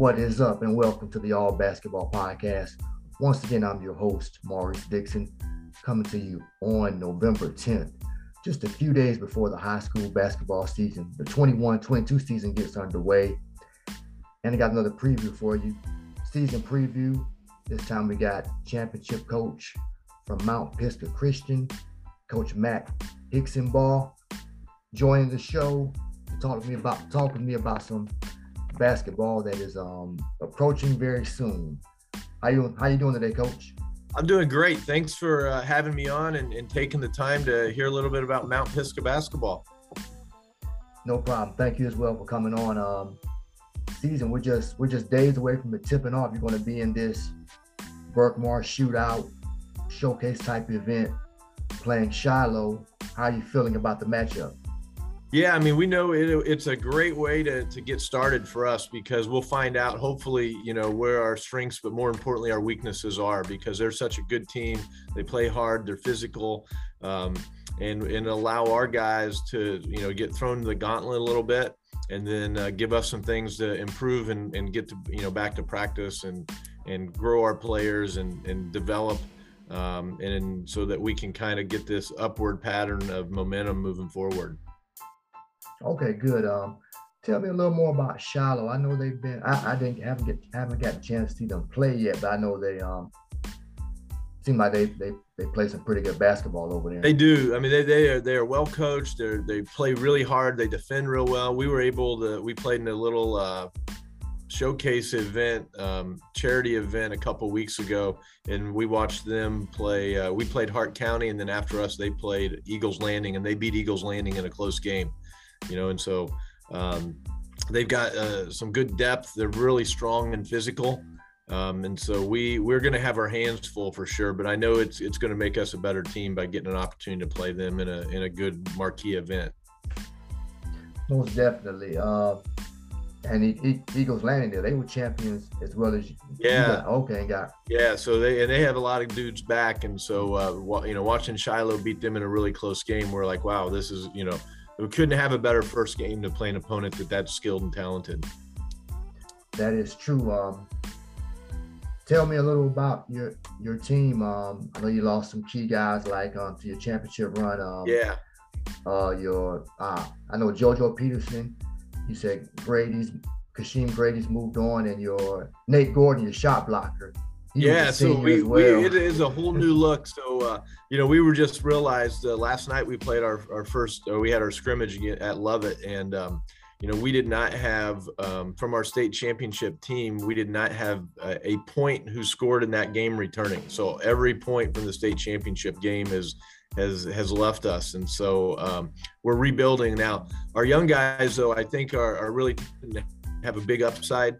What is up, and welcome to the All Basketball Podcast. Once again, I'm your host, Maurice Dixon, coming to you on November 10th, just a few days before the high school basketball season. The 21 22 season gets underway. And I got another preview for you. Season preview. This time we got championship coach from Mount Pisgah Christian, Coach Matt Hixenbaugh, joining the show to talk to me about talk with me about some basketball that is um, approaching very soon. How you how you doing today, Coach? I'm doing great. Thanks for uh, having me on and, and, taking the time to hear a little bit about Mount Pisgah basketball. No problem. Thank you as well for coming on. Um, season we're just we're just days away from it tipping off. You're going to be in this Berkmar shootout showcase type event playing Shiloh. How are you feeling about the matchup? Yeah, I mean, we know it, it's a great way to, to get started for us because we'll find out, hopefully, you know, where our strengths, but more importantly, our weaknesses are because they're such a good team. They play hard, they're physical, um, and, and allow our guys to, you know, get thrown to the gauntlet a little bit and then uh, give us some things to improve and, and get to, you know, back to practice and, and grow our players and, and develop um, and so that we can kind of get this upward pattern of momentum moving forward. Okay, good. Um, tell me a little more about Shiloh. I know they've been. I, I didn't haven't get haven't got a chance to see them play yet, but I know they um seem like they they they play some pretty good basketball over there. They do. I mean, they they are they are well coached. They they play really hard. They defend real well. We were able to. We played in a little uh, showcase event, um, charity event a couple weeks ago, and we watched them play. Uh, we played Hart County, and then after us, they played Eagles Landing, and they beat Eagles Landing in a close game you know, and so um, they've got uh, some good depth. They're really strong and physical. Um, and so we we're going to have our hands full for sure. But I know it's it's going to make us a better team by getting an opportunity to play them in a in a good marquee event. Most definitely. Uh, and he, Eagles Landing there, they were champions as well as yeah. Okay, got yeah. So they and they have a lot of dudes back, and so uh, you know watching Shiloh beat them in a really close game, we're like, wow, this is you know we couldn't have a better first game to play an opponent that that's skilled and talented. That is true. Um, tell me a little about your your team. Um, I know you lost some key guys like um, to your championship run. Um, yeah. Uh, your uh, I know JoJo Peterson. You said Grady's Kashim Grady's moved on, and your Nate Gordon, your shot blocker. Yeah, so we, well. we, it is a whole new look. So uh, you know, we were just realized uh, last night we played our our first, we had our scrimmage at Lovett, and um, you know, we did not have um, from our state championship team, we did not have a, a, point who scored in that game returning. So every point from the state championship game is has has left us, and so um, we're rebuilding now. Our young guys, though, I think are, are really have a big upside.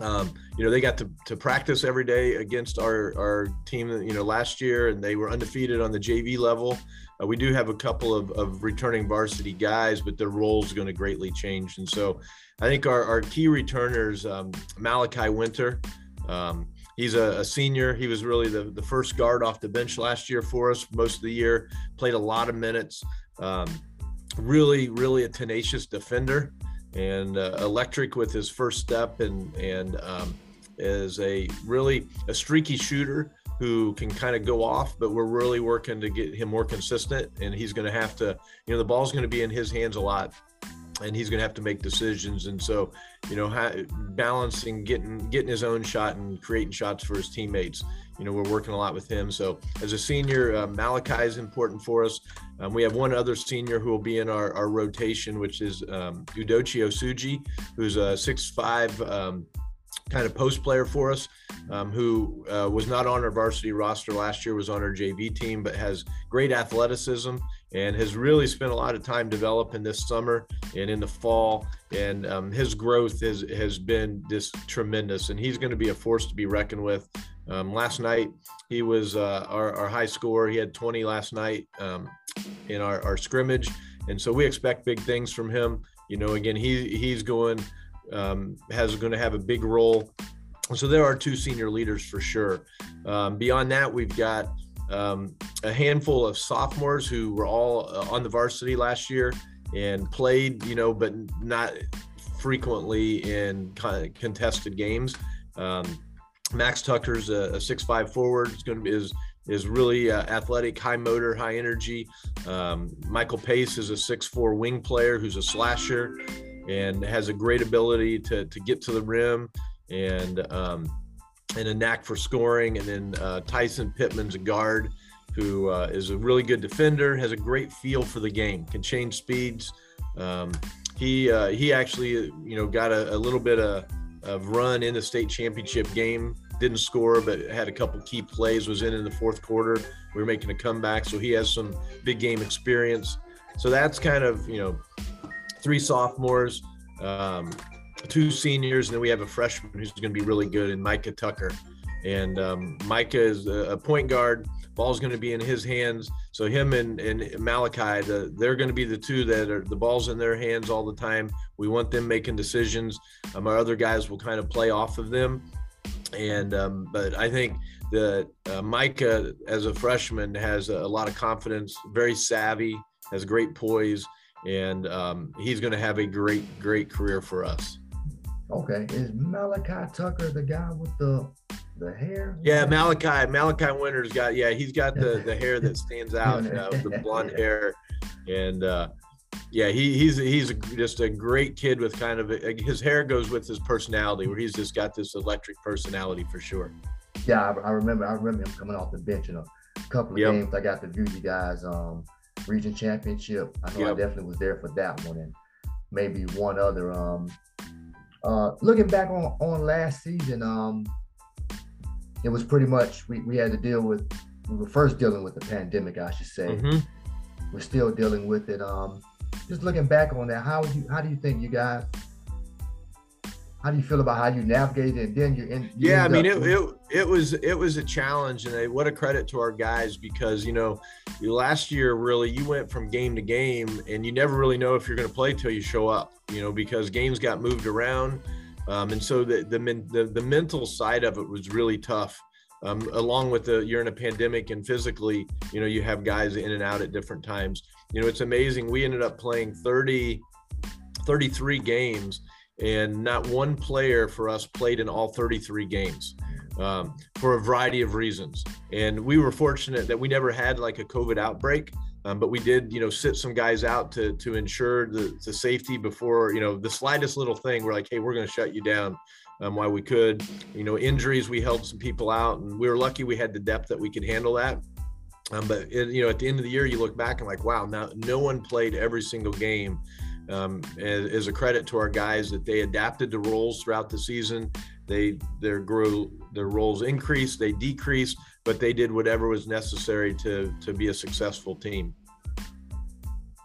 Um, you know, they got to, to practice every day against our, our team, you know, last year, and they were undefeated on the JV level. Uh, we do have a couple of, of returning varsity guys, but their roles are going to greatly change. And so I think our, our key returners, um, Malachi Winter, um, he's a, a, senior. He was really the, the first guard off the bench last year for us, most of the year, played a lot of minutes. Um, really, really a tenacious defender and uh, electric with his first step and and um, is a really a streaky shooter who can kind of go off but we're really working to get him more consistent and he's going to have to you know the ball's going to be in his hands a lot and he's going to have to make decisions. And so you know balancing getting getting his own shot and creating shots for his teammates you know we're working a lot with him. So as a senior uh, malachi is important for us. Um, we have one other senior who will be in our, our rotation which is um, udochi osuji who's a six five um, kind of post player for us um, who uh, was not on our varsity roster last year was on our jv team but has great athleticism and has really spent a lot of time developing this summer and in the fall. And um, his growth has has been just tremendous, and he's going to be a force to be reckoned with. Um, last night, he was uh, our, our, high scorer. He had 20 last night um, in our, our scrimmage, and so we expect big things from him. You know, again, he he's going um, has going to have a big role. So there are two senior leaders for sure. Um, beyond that, we've got um, a handful of sophomores who were all uh, on the varsity last year and played, you know, but not frequently in contested games. Um, Max Tucker's a, a six-five forward. Is going to be is is really uh, athletic, high motor, high energy. Um, Michael Pace is a six-four wing player who's a slasher and has a great ability to to get to the rim and um, and a knack for scoring. And then uh, Tyson Pittman's a guard who uh, is a really good defender, has a great feel for the game, can change speeds. Um, he uh, he actually you know got a, a little bit of, of run in the state championship game. Didn't score, but had a couple key plays. Was in in the fourth quarter. We were making a comeback, so he has some big game experience. So that's kind of you know three sophomores, um, two seniors, and then we have a freshman who's going to be really good, and Micah Tucker. And um, Micah is a point guard ball's going to be in his hands. So him and, and Malachi, the, they're going to be the two that are the ball's in their hands all the time. We want them making decisions. Um, our other guys will kind of play off of them. And um, but I think that uh, Micah, as a freshman, has a, a, lot of confidence, very savvy, has great poise, and um, he's going to have a great, great career for us. Okay, is Malachi Tucker the guy with the the hair. Yeah, Malachi Malachi Winters got yeah he's got the the hair that stands out, uh, the blonde hair, and uh, yeah he he's he's just a great kid with kind of a, his hair goes with his personality where he's just got this electric personality for sure. Yeah, I, I remember I remember him coming off the bench in a couple of yep. games. I got to view you guys um region championship. I know yep. I definitely was there for that one and maybe one other um uh, looking back on on last season, um, it was pretty much we, we had to deal with we were first dealing with the pandemic, I should say. Mm-hmm. We're still dealing with it. Um, just looking back on that, how you how do you think you guys how do you feel about how you navigated and then you're in you yeah i mean it, it it was it was a challenge and what a credit to our guys because you know last year really you went from game to game and you never really know if you're going to play till you show up you know because games got moved around um, and so the, the, the the mental side of it was really tough. Um, along with the you're in a pandemic and physically, you know, you have guys in and out at different times. You know, it's amazing. We ended up playing 30, 33 games, and not one player for us played in all 33 games. Um, for a variety of reasons. And we were fortunate that we never had like a COVID outbreak. Um, but we did, you know, sit some guys out to to ensure the, the safety before, you know, the slightest little thing. We're like, hey, we're going to shut you down um, while we could. You know, injuries, we held some people out, and we were lucky we had the depth that we could handle that. Um, but it, you know, at the end of the year, you look back and like, wow, now no one played every single game. Um, as, as, a credit to our guys that they adapted to roles throughout the season. They their grew their roles increased, they decreased, but they did whatever was necessary to to be a successful team.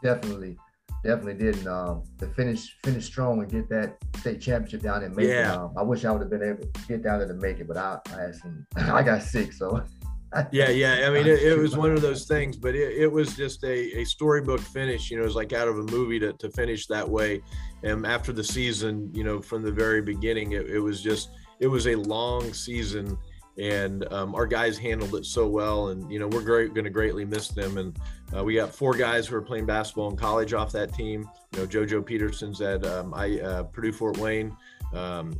Definitely, definitely did. Um, to finish finish strong and get that state championship down in Macon. Yeah. Um, I wish I would have been able to get down there to make it, but I, I had some. I got sick, so. yeah, yeah. I mean, it, it, was one of those things, but it, it was just a, a storybook finish. You know, it was like out of a movie to, to finish that way. And after the season, you know, from the very beginning, it, it was just, it was a long season and um, our guys handled it so well and you know we're great going to greatly miss them and uh, we got four guys who are playing basketball in college off that team. You know jojo peterson's at um, I, uh, purdue fort wayne. Um,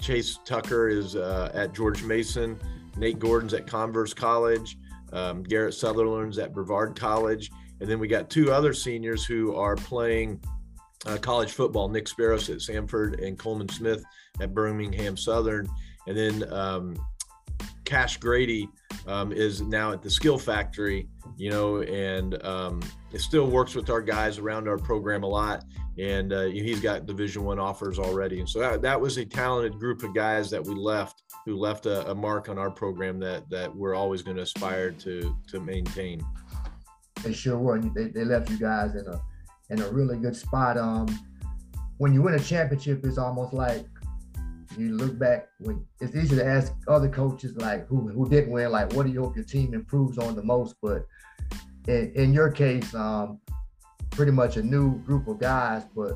chase tucker is uh, at george mason. Nate gordon's at converse college. Um, garrett sutherland's at brevard college. And then we got two other seniors who are playing uh, college football nick sparrows at samford and coleman smith at birmingham southern. And then um, Cash Grady um, is now at the Skill Factory, you know, and um, it still works with our guys around our program a lot. And uh, he's got Division One offers already, and so that, that was a talented group of guys that we left, who left a, a mark on our program that that we're always going to aspire to to maintain. They sure were. They, they left you guys in a in a really good spot. Um, when you win a championship, it's almost like you look back when it's easy to ask other coaches like who who didn't win, like what do you hope your team improves on the most? But in, in your case, um, pretty much a new group of guys, but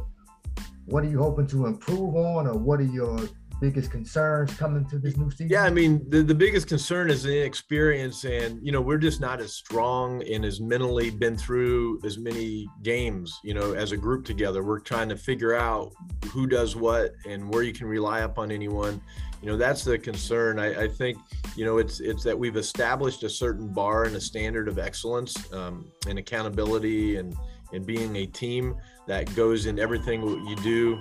what are you hoping to improve on or what are your biggest concerns coming to this new season? Yeah, I mean, the, the biggest concern is the inexperience, and you know, we're just not as strong and as mentally been through as many games. You know, as a group together, we're trying to figure out who does what and where you can rely upon anyone. You know, that's the concern. I, I think, you know, it's it's that we've established a certain bar and a standard of excellence um, and accountability and and being a team that goes in everything you do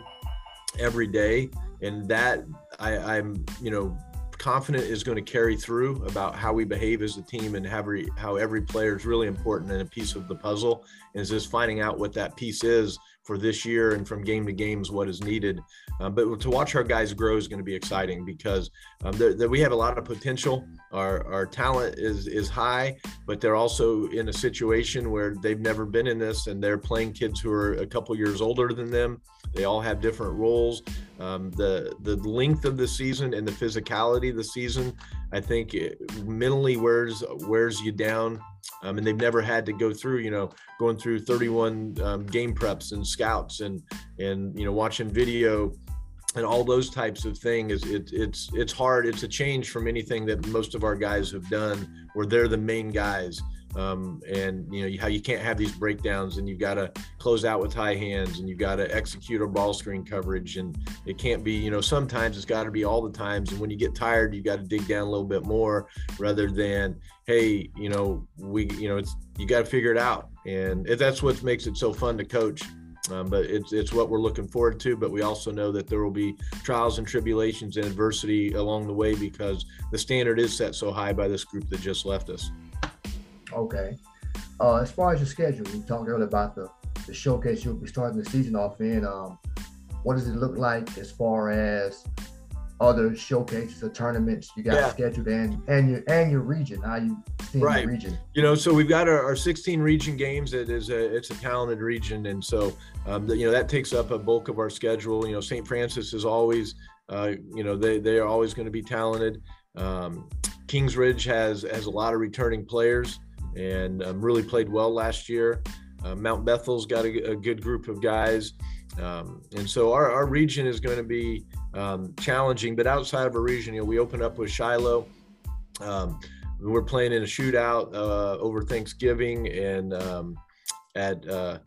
every day and that I, I'm you know confident is going to carry through about how we behave as a team and how every, how every player is really important and a piece of the puzzle and is just finding out what that piece is for this year and from game to games what is needed. Um, but to watch our guys grow is going to be exciting because um, we have a lot of potential. Our, our talent is is high, but they're also in a situation where they've never been in this, and they're playing kids who are a couple years older than them. They all have different roles. Um, the the length of the season and the physicality of the season, I think, it mentally wears wears you down um, and they've never had to go through, you know, going through 31 um, game preps and scouts and and you know watching video and all those types of things. It, it's it's hard. It's a change from anything that most of our guys have done, where they're the main guys um, and you know how you can't have these breakdowns and you've got to close out with high hands and you've got to execute a ball screen coverage and it can't be you know sometimes it's got to be all the times and when you get tired you've got to dig down a little bit more rather than hey you know we you know it's you got to figure it out and that's what makes it so fun to coach um, but it's it's what we're looking forward to. But we also know that there will be trials and tribulations and adversity along the way because the standard is set so high by this group that just left us. Okay. Uh, as far as your schedule, you talked earlier about the, the showcase you'll be starting the season off in. Um, what does it look like as far as other showcases or tournaments you got yeah. scheduled and and your and your region? How you see right. the region? You know, so we've got our, our 16 region games. It is a it's a talented region, and so um, the, you know that takes up a bulk of our schedule. You know, St. Francis is always uh, you know they they are always going to be talented. Um, King's Ridge has has a lot of returning players and um, really played well last year. Uh, Mount Bethel's got a, a, good group of guys. Um, and so our, our region is going to be um, challenging, but outside of a region, you know, we open up with Shiloh. Um, we're playing in a shootout uh, over Thanksgiving and um, at uh,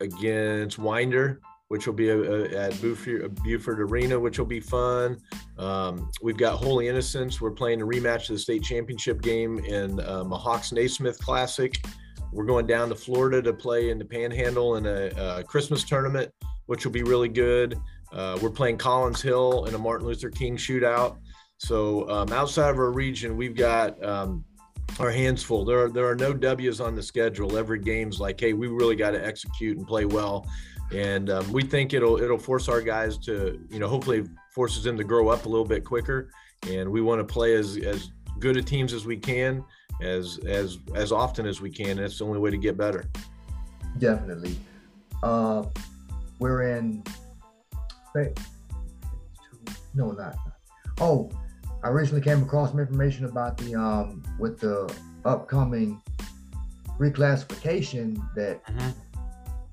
against Winder which will be a, a, at Buford, Buford, Arena, which will be fun. Um, we've got Holy Innocents. We're playing a rematch of the state championship game in um, a Hawks Naismith Classic. We're going down to Florida to play in the Panhandle in a, a Christmas tournament, which will be really good. Uh, we're playing Collins Hill in a Martin Luther King shootout. So um, outside of our region, we've got um, our hands full. There are there are no W's on the schedule. Every game's like, hey, we really got to execute and play well and um, we think it'll it'll force our guys to you know hopefully forces them to grow up a little bit quicker. And we want to play as as good a teams as we can as as as often as we can and that's the only way to get better. Definitely. Uh we're in no not. Oh i recently came across some information about the um with the upcoming reclassification that mm-hmm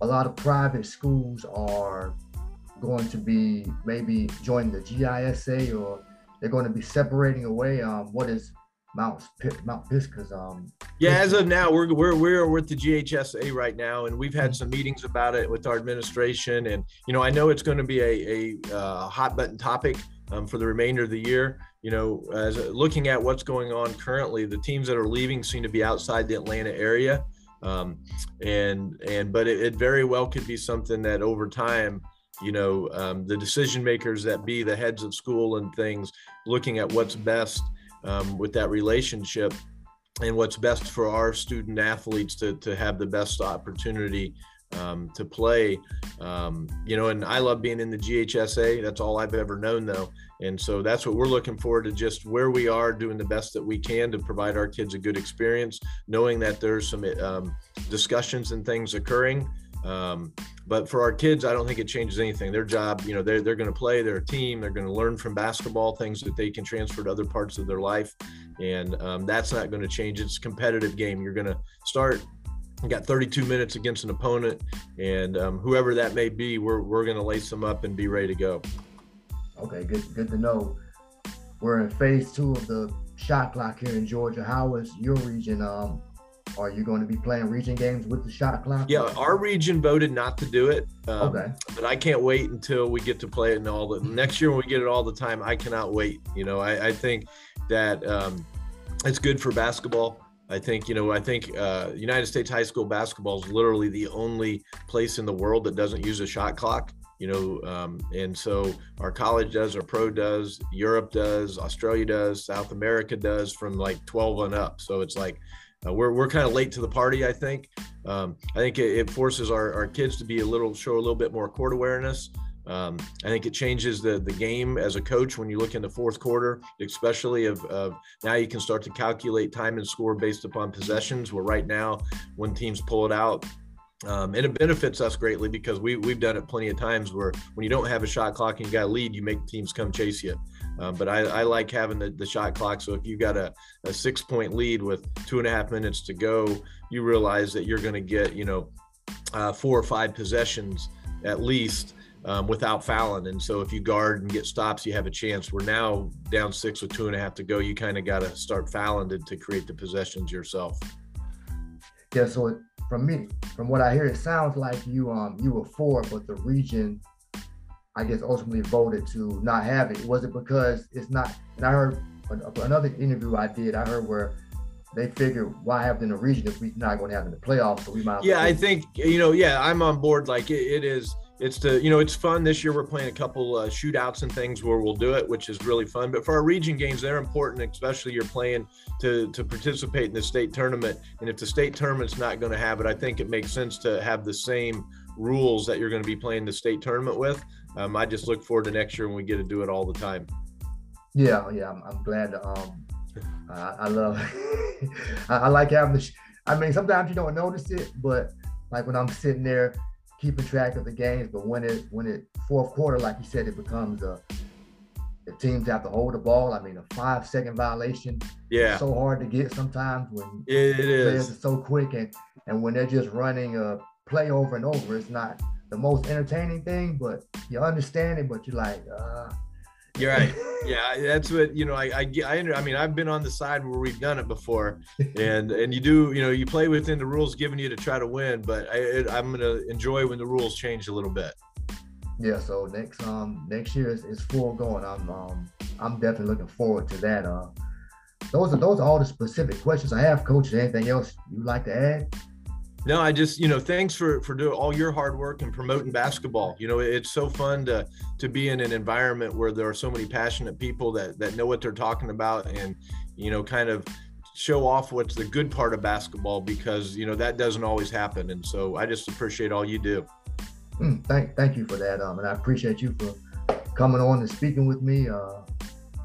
a lot of private schools are going to be maybe joining the GISA or they're going to be separating away um, what is Mount Mount Pisgah's um yeah as of now we're we're we're with the GHSA right now and we've had some meetings about it with our administration and you know I know it's going to be a a uh, hot button topic um, for the remainder of the year. You know as looking at what's going on currently the teams that are leaving seem to be outside the Atlanta area um, and and but it, it, very well could be something that over time you know um, the decision makers that be the heads of school and things looking at what's best um, with that relationship and what's best for our student athletes to, to have the best opportunity um, to play. Um, you know, and I love being in the GHSA. That's all I've ever known, though. And so that's what we're looking forward to just where we are doing the best that we can to provide our kids a good experience, knowing that there's some um, discussions and things occurring. Um, but for our kids, I don't think it changes anything. Their job, you know, they're, they're going to play, they're a team, they're going to learn from basketball, things that they can transfer to other parts of their life. And um, that's not going to change. It's a competitive game. You're going to start got 32 minutes against an opponent, and um, whoever that may be, we're, we're going to lace them up and be ready to go. Okay, good good to know. We're in phase two of the shot clock here in Georgia. How is your region? Um, are you going to be playing region games with the shot clock? Yeah, our region voted not to do it. Um, okay. But I can't wait until we get to play it and all the next year when we get it all the time. I cannot wait. You know, I, I think that um, it's good for basketball. I think you know. I think uh, United States high school basketball is literally the only place in the world that doesn't use a shot clock. You know, um, and so our college does, our pro does, Europe does, Australia does, South America does, from like 12 and up. So it's like uh, we're, we're kind of late to the party, I think. Um, I think it, it forces our, our kids to be a little, show a little bit more court awareness. Um, I think it changes the the game as a coach when you look in the fourth quarter, especially of, of, now you can start to calculate time and score based upon possessions. Where right now, when teams pull it out, um, and it benefits us greatly because we we've done it plenty of times where when you don't have a shot clock and you got a lead, you make teams come chase you. Um, but I, I, like having the, the shot clock. So if you've got a, a six point lead with two and a half minutes to go, you realize that you're going to get, you know, uh, four or five possessions at least um, without fouling. And so if you guard and get stops, you have a chance. We're now down six with two and a half to go. You kind of got to start fouling to, to create the possessions yourself. Yeah. So from me, from what I hear, it sounds like you um you were for, but the region I guess ultimately voted to not have it? Was it because it's not? And I heard another interview I did. I heard where they figured why have it in the region if we're not going to have it in the playoffs? So we might. Yeah, I think you know. Yeah, I'm on board. Like it, it is. It's the you know it's fun this year. We're playing a couple uh, shootouts and things where we'll do it, which is really fun. But for our region games, they're important, especially you're playing to to participate in the state tournament. And if the state tournament's not going to have it, I think it makes sense to have the same rules that you're going to be playing the state tournament with um, I just look forward to next year when we get to do it all the time. Yeah, yeah, I'm, I'm glad to. Um, I, I love. I, I, like having the. Sh- I mean, sometimes you don't notice it, but like when I'm sitting there keeping track of the games, but when it when it fourth quarter, like you said, it becomes a. The teams have to hold the ball. I mean, a five second violation. Yeah. So hard to get sometimes when it, is. are so quick and and when they're just running a play over and over, it's not the most entertaining thing, but you understand it, but you're like, uh. You're right. Yeah, that's what you know. I, I I I mean, I've been on the side where we've done it before, and and you do you know you play within the rules given you to try to win, but I, I'm gonna enjoy when the rules change a little bit. Yeah. So next um next year is, is full going. I'm um I'm definitely looking forward to that. Uh, those are those are all the specific questions I have, Coach. Anything else you'd like to add? No, I just you know thanks for for doing all your hard work and promoting basketball. You know, it's so fun to to be in an environment where there are so many passionate people that that know what they're talking about and you know kind of show off what's the good part of basketball because you know that doesn't always happen. And so I just appreciate all you do. Mm, thank thank you for that, um, and I appreciate you for coming on and speaking with me. Uh,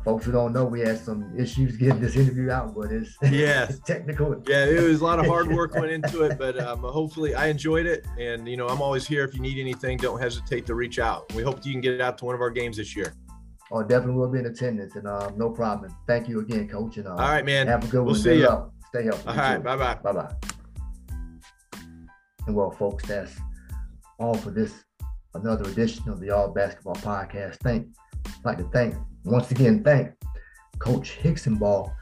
folks who don't know, we had some issues getting this interview out, but it's yeah, it's technical. Yeah, it was a lot of hard work went into it, but um, hopefully I enjoyed it. And you know, I'm always here if you need anything. Don't hesitate to reach out. We hope you can get out to one of our games this year. Oh, definitely will be in attendance, and um, no problem. Thank you again, Coach. And uh, all right, man. Have a good we'll one. See you. Stay healthy. All right, bye bye. Bye bye. And well, folks, that's all for this another edition of the All Basketball Podcast. Thank, I'd like to thank once again, thank Coach Hixenbaugh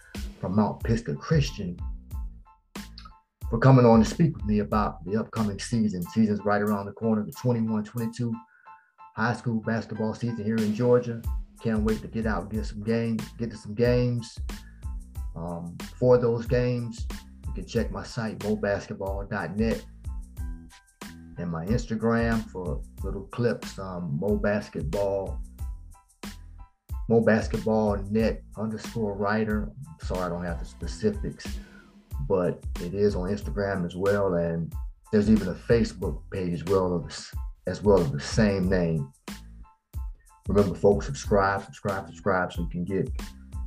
from Mount Pisgah Christian for coming on to speak with me about the upcoming season. Season's right around the corner, the 21-22 high school basketball season here in Georgia. Can't wait to get out get some games, get to some games. Um, for those games, you can check my site, mobasketball.net, and my Instagram for little clips, um, mobasketball Mo Basketball Net underscore writer. Sorry, I don't have the specifics, but it is on Instagram as well, and there's even a Facebook page as well as well as the same name. Remember, folks, subscribe, subscribe, subscribe, so you can get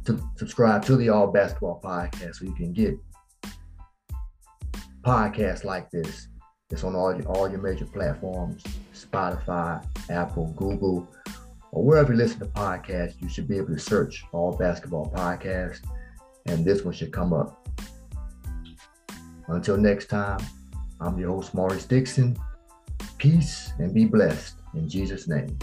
to subscribe to the All Basketball Podcast, so you can get podcasts like this. It's on all your, all your major platforms: Spotify, Apple, Google or wherever you listen to podcasts, you should be able to search all basketball podcasts, and this one should come up. Until next time, I'm your host, Maurice Dixon. Peace and be blessed in Jesus' name.